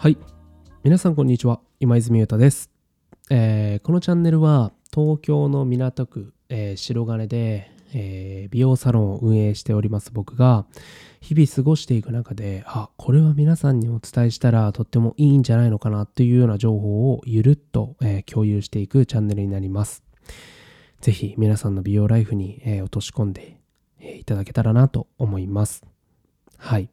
はい。皆さんこんにちは。今泉優太です、えーこのチャンネルは東京の港区、えー白金で、えー美容サロンを運営しております僕が日々過ごしていく中で、あ、これは皆さんにお伝えしたらとってもいいんじゃないのかなっていうような情報をゆるっと、え共有していくチャンネルになります。ぜひ皆さんの美容ライフに、え落とし込んで、えいただけたらなと思います。はい。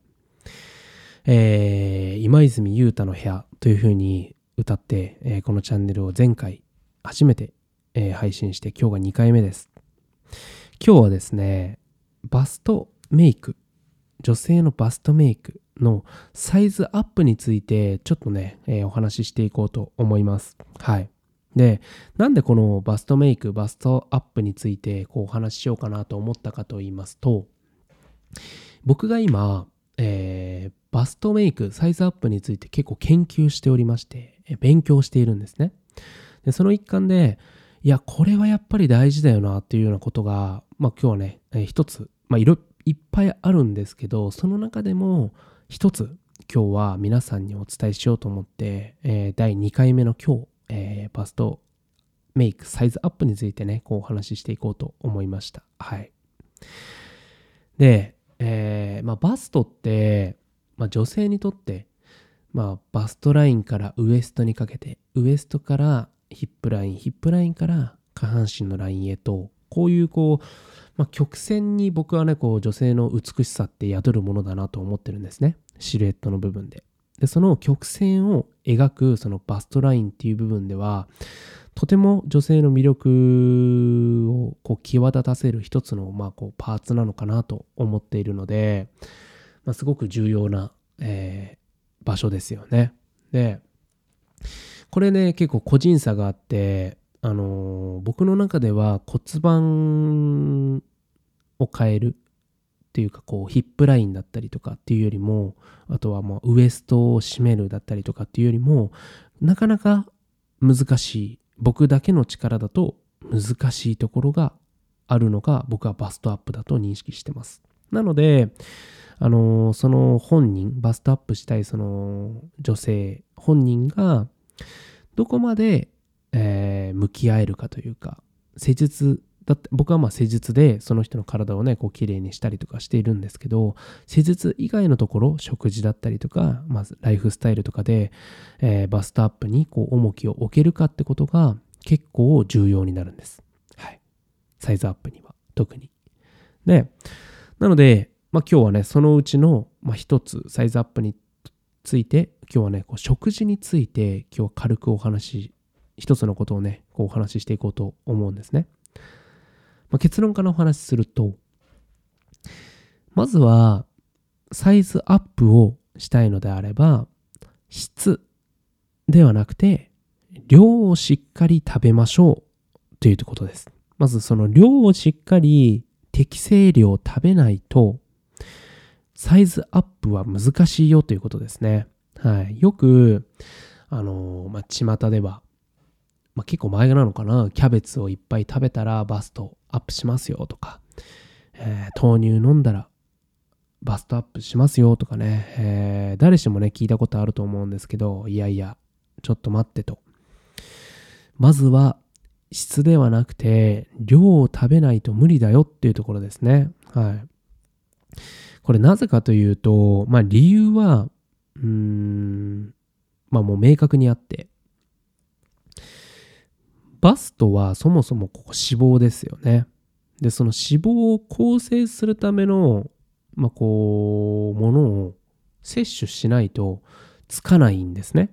えー今泉優太の部屋というふうに歌って、えーこのチャンネルを前回初めて、えー配信して今日が2回目です。今日はですね、バストメイク、女性のバストメイクのサイズアップについてちょっとね、えーお話ししていこうと思います。はい。で、なんでこのバストメイク、バストアップについてこうお話ししようかなと思ったかと言いますと、僕が今、えーバストメイク、サイズアップについて結構研究しておりまして、勉強しているんですね。で、その一環で、いや、これはやっぱり大事だよなっていうようなことが、まあ今日はね、えー一つ、まあいろいっぱいあるんですけど、その中でも一つ、今日は皆さんにお伝えしようと思って、えー第2回目の今日、えーバストメイク、サイズアップについてね、こうお話ししていこうと思いました。はい。で、えーまあ、バストって、まあ、女性にとって、まあ、バストラインからウエストにかけてウエストからヒップラインヒップラインから下半身のラインへとこういうこう、まあ、曲線に僕はねこう女性の美しさって宿るものだなと思ってるんですね。シルエットの部分で。でその曲線を描くそのバストラインっていう部分ではとても女性の魅力をこう際立たせる一つのまあこうパーツなのかなと思っているので、まあ、すごく重要な、えー場所ですよね。でこれね結構個人差があって、あのー僕の中では骨盤を変えるっていうかこうヒップラインだったりとかっていうよりもあとはもうウエストを締めるだったりとかっていうよりもなかなか難しい僕だけの力だと難しいところがあるのが僕はバストアップだと認識してます。なので、あのその本人、バストアップしたいその女性本人がどこまで、えー向き合えるかというか、施術だって僕はまあ施術でその人の体をねこう綺麗にしたりとかしているんですけど施術以外のところ食事だったりとかまずライフスタイルとかで、えーバストアップにこう重きを置けるかってことが結構重要になるんです。はい。サイズアップには特に。で、なので、まあ、今日はね、そのうちの、まあ、一つ、サイズアップについて、今日はね、こう食事について、今日は軽くお話し、一つのことをね、こうお話ししていこうと思うんですね。まあ、結論からお話しすると、まずは、サイズアップをしたいのであれば、質ではなくて、量をしっかり食べましょうということです。まずその量をしっかり適正量を食べないとサイズアップは難しいよということですね。はい。よく、あのーまあ、巷では、ま、結構前なのかな、キャベツをいっぱい食べたらバストアップしますよとか、えー豆乳飲んだらバストアップしますよとかね、えー誰しもね、聞いたことあると思うんですけど、いやいや、ちょっと待ってと。まずは質ではなくて量を食べないと無理だよっていうところですね。はい。これなぜかというと、まあ理由は、うーん、まあもう明確にあって、バストはそもそもここ脂肪ですよね。で、その脂肪を構成するための、まあこう、ものを摂取しないとつかないんですね。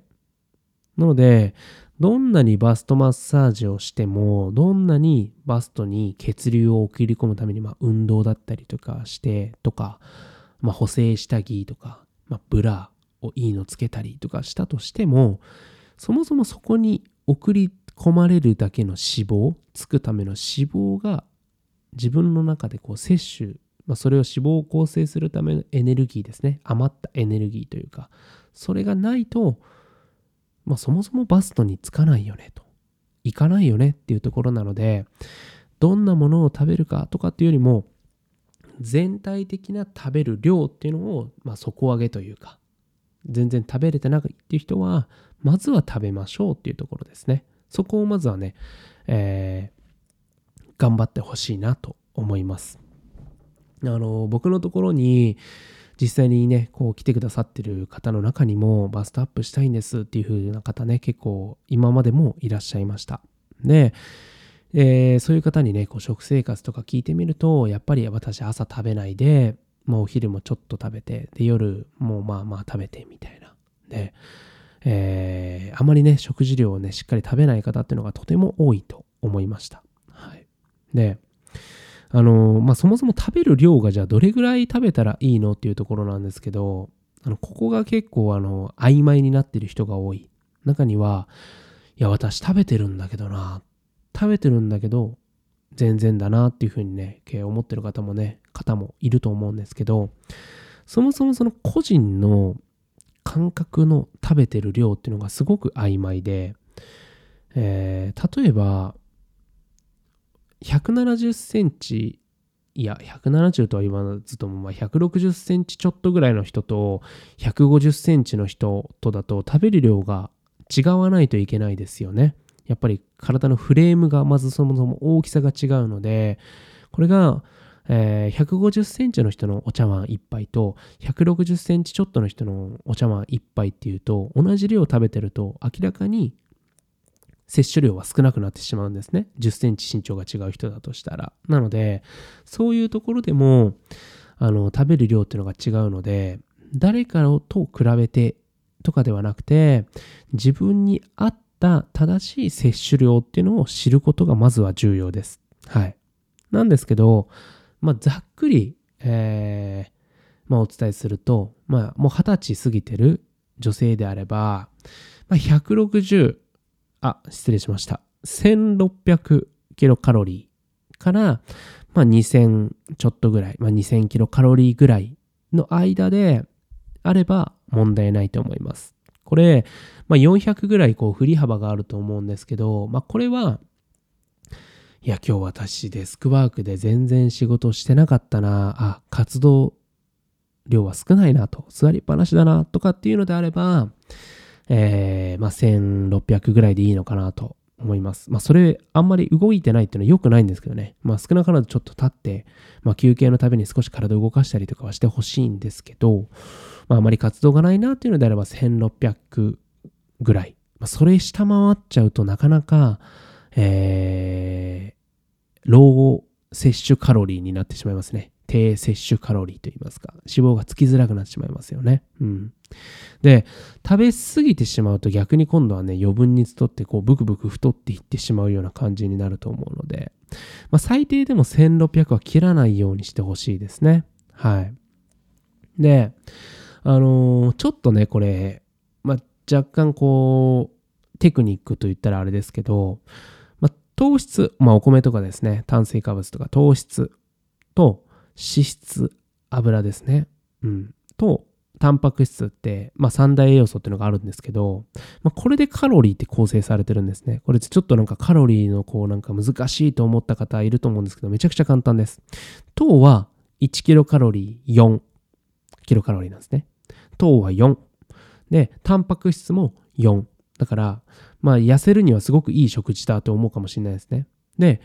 なので、どんなにバストマッサージをしても、どんなにバストに血流を送り込むために、まあ、運動だったりとかして、とか、まあ、補正下着とか、まあ、ブラをいいのつけたりとかしたとしても、そもそもそこに送り込まれるだけの脂肪、つくための脂肪が自分の中でこう摂取、まあ、それを脂肪を構成するためのエネルギーですね。余ったエネルギーというか、それがないと、まあ、そもそもバストにつかないよねと。いかないよねっていうところなので、どんなものを食べるかとかっていうよりも、全体的な食べる量っていうのを、まあ、底上げというか、全然食べれてないっていう人は、まずは食べましょうっていうところですね。そこをまずはね、えー、頑張ってほしいなと思います。あの、僕のところに、実際にね、こう来てくださってる方の中にも、バストアップしたいんですっていう風な方ね、結構今までもいらっしゃいました。で、えー、そういう方にね、こう食生活とか聞いてみると、やっぱり私朝食べないで、もうお昼もちょっと食べて、で、夜もまあまあ食べてみたいな。で、えー、あまりね、食事量をね、しっかり食べない方っていうのがとても多いと思いました。はい。で、あの、まあ、そもそも食べる量がじゃあどれぐらい食べたらいいのっていうところなんですけど、あの、ここが結構あの、曖昧になってる人が多い。中には、いや、私食べてるんだけどな、食べてるんだけど、全然だなっていうふうにね、思ってる方もね、方もいると思うんですけど、そもそもその個人の感覚の食べてる量っていうのがすごく曖昧で、えー、例えば、170センチ、いや、170とは言わずとも、まあ、160センチちょっとぐらいの人と、150センチの人とだと食べる量が違わないといけないですよね。やっぱり体のフレームがまずそもそも大きさが違うので、これが、えー、150センチの人のお茶碗1杯と160センチちょっとの人のお茶碗1杯っていうと同じ量食べてると明らかに摂取量は少なくなってしまうんですね。10センチ身長が違う人だとしたら。なのでそういうところでもあの食べる量っていうのが違うので誰かと比べてとかではなくて自分に合った正しい摂取量っていうのを知ることがまずは重要です。はい。なんですけどまあ、ざっくり、えー、まあ、お伝えすると、まあ、もう二十歳過ぎてる女性であれば、まあ、160、あ、失礼しました。1600キロカロリーから、まあ、2000ちょっとぐらい、まあ、2000キロカロリーぐらいの間であれば問題ないと思います。これ、まあ、400ぐらいこう振り幅があると思うんですけど、まあ、これはや、今日私デスクワークで全然仕事してなかったな、あ、活動量は少ないなと、座りっぱなしだなとかっていうのであれば、えー、まあ、1600ぐらいでいいのかなと思います。まあ、それ、あんまり動いてないっていうのは良くないんですけどね。まあ、少なからずちょっと立って、まあ、休憩のために少し体を動かしたりとかはしてほしいんですけど、まあ、あまり活動がないなっていうのであれば、1600ぐらい。まあ、それ下回っちゃうとなかなか、えー、ロー摂取カロリーになってしまいますね。低摂取カロリーと言いますか、脂肪がつきづらくなってしまいますよね。うん。で、食べ過ぎてしまうと逆に今度はね、余分にとってこうブクブク太っていってしまうような感じになると思うので、まあ、最低でも1600は切らないようにしてほしいですね。はい。で、あのー、ちょっとね、これ、まあ、若干こう、テクニックと言ったらあれですけど、糖質、まあお米とかですね、炭水化物とか糖質と脂質、油ですね、うん、とタンパク質って、まあ三大栄養素っていうのがあるんですけど、まあこれでカロリーって構成されてるんですね。これちょっとなんかカロリーのこうなんか難しいと思った方いると思うんですけど、めちゃくちゃ簡単です。糖は1キロカロリー4キロカロリーなんですね。糖は4。で、タンパク質も4。だから、まあ、痩せるにはすごくいい食事だと思うかもしれないですね。で、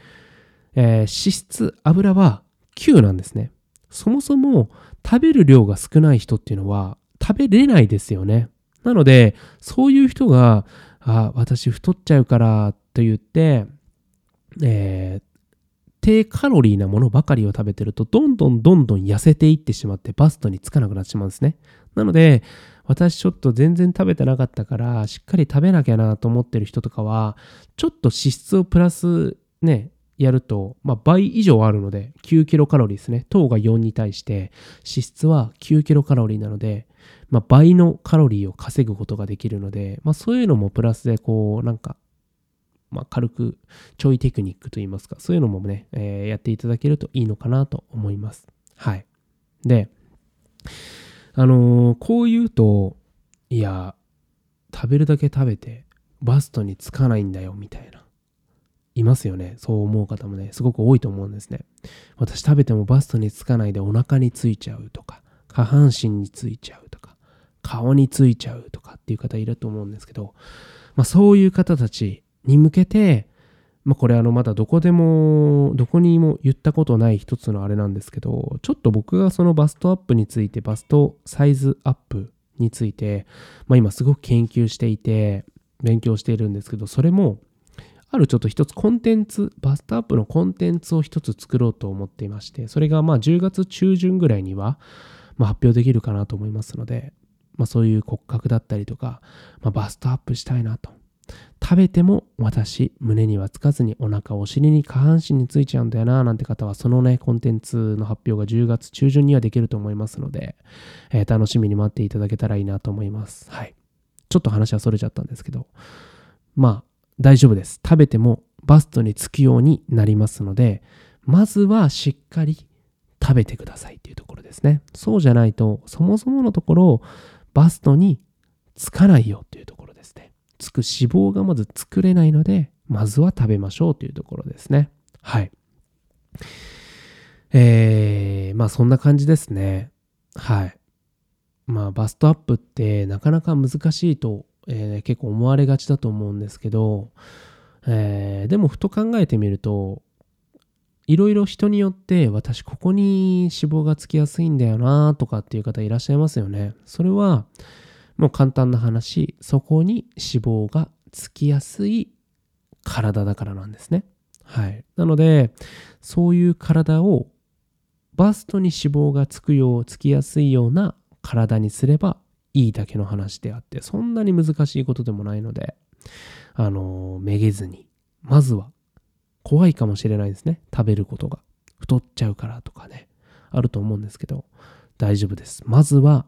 えー、脂質、油は9なんですね。そもそも食べる量が少ない人っていうのは食べれないですよね。なので、そういう人が、あ、私太っちゃうからと言って、えー、低カロリーなものばかりを食べてると、どんどんどんどん痩せていってしまって、バストにつかなくなってしまうんですね。なので、私ちょっと全然食べてなかったから、しっかり食べなきゃなと思ってる人とかは、ちょっと脂質をプラスね、やると、まあ、倍以上あるので、9キロカロリーですね。糖が4に対して、脂質は9キロカロリーなので、まあ、倍のカロリーを稼ぐことができるので、まあ、そういうのもプラスで、こう、なんか、まあ、軽くちょいテクニックといいますか、そういうのもね、えー、やっていただけるといいのかなと思います。はい。で、あのー、こう言うと、いや、食べるだけ食べてバストにつかないんだよ、みたいな。いますよね。そう思う方もね、すごく多いと思うんですね。私食べてもバストにつかないでお腹についちゃうとか、下半身についちゃうとか、顔についちゃうとかっていう方いると思うんですけど、まあ、そういう方たちに向けて、まあ、これあのまだどこでもどこにも言ったことない一つのあれなんですけどちょっと僕がそのバストアップについてバストサイズアップについて、まあ、今すごく研究していて勉強しているんですけどそれもあるちょっと一つコンテンツバストアップのコンテンツを一つ作ろうと思っていましてそれがまあ10月中旬ぐらいには発表できるかなと思いますので、まあ、そういう骨格だったりとか、まあ、バストアップしたいなと食べても私胸にはつかずにお腹お尻に下半身についちゃうんだよななんて方はそのねコンテンツの発表が10月中旬にはできると思いますので、えー、楽しみに待っていただけたらいいなと思います。はい。ちょっと話はそれちゃったんですけどまあ大丈夫です。食べてもバストにつくようになりますのでまずはしっかり食べてくださいっていうところですね。そうじゃないとそもそものところバストにつかないよっていうところ。つく脂肪がまず作れないので、まずは食べましょうというところですね。はい。えー、まあそんな感じですね。はい。まあバストアップってなかなか難しいと、えー、結構思われがちだと思うんですけど、えー、でもふと考えてみると、いろいろ人によって私ここに脂肪がつきやすいんだよなとかっていう方いらっしゃいますよね。それは、もう簡単な話、そこに脂肪がつきやすい体だからなんですね。はい。なので、そういう体をバストに脂肪がつくよう、つきやすいような体にすればいいだけの話であって、そんなに難しいことでもないので、あの、めげずに、まずは怖いかもしれないですね。食べることが。太っちゃうからとかね、あると思うんですけど、大丈夫です。まずは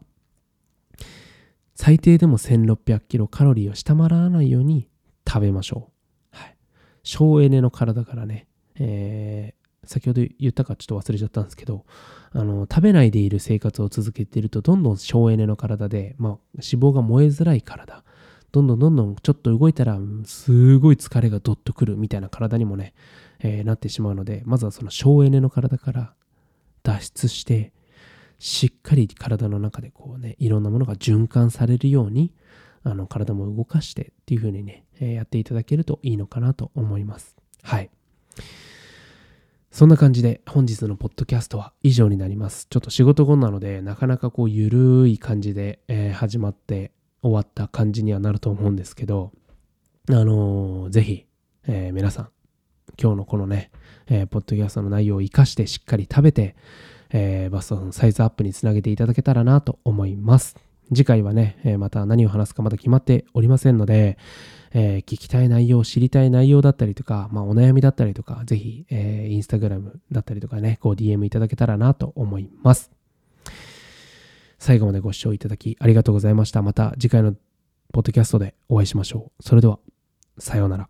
最低でも1600キロカロリーを下回らないように食べましょう。はい。省エネの体からね、えー、先ほど言ったかちょっと忘れちゃったんですけど、あの、食べないでいる生活を続けていると、どんどん省エネの体で、まあ、脂肪が燃えづらい体、どんどんどんどんちょっと動いたら、すごい疲れがどっとくるみたいな体にもね、えー、なってしまうので、まずはその省エネの体から脱出して、しっかり体の中でこうね、いろんなものが循環されるように、あの、体も動かしてっていう風にね、えー、やっていただけるといいのかなと思います。はい。そんな感じで本日のポッドキャストは以上になります。ちょっと仕事後なので、なかなかこう、ゆるい感じで、えー、始まって終わった感じにはなると思うんですけど、あのー、ぜひ、えー、皆さん、今日のこのね、えー、ポッドキャストの内容を活かしてしっかり食べて、えー、バストのサイズアップにつなげていただけたらなと思います。次回はね、えー、また何を話すかまだ決まっておりませんので、えー、聞きたい内容、知りたい内容だったりとか、まあ、お悩みだったりとか、ぜひ、えー、インスタグラムだったりとかね、こう DM いただけたらなと思います。最後までご視聴いただきありがとうございました。また次回のポッドキャストでお会いしましょう。それでは、さようなら。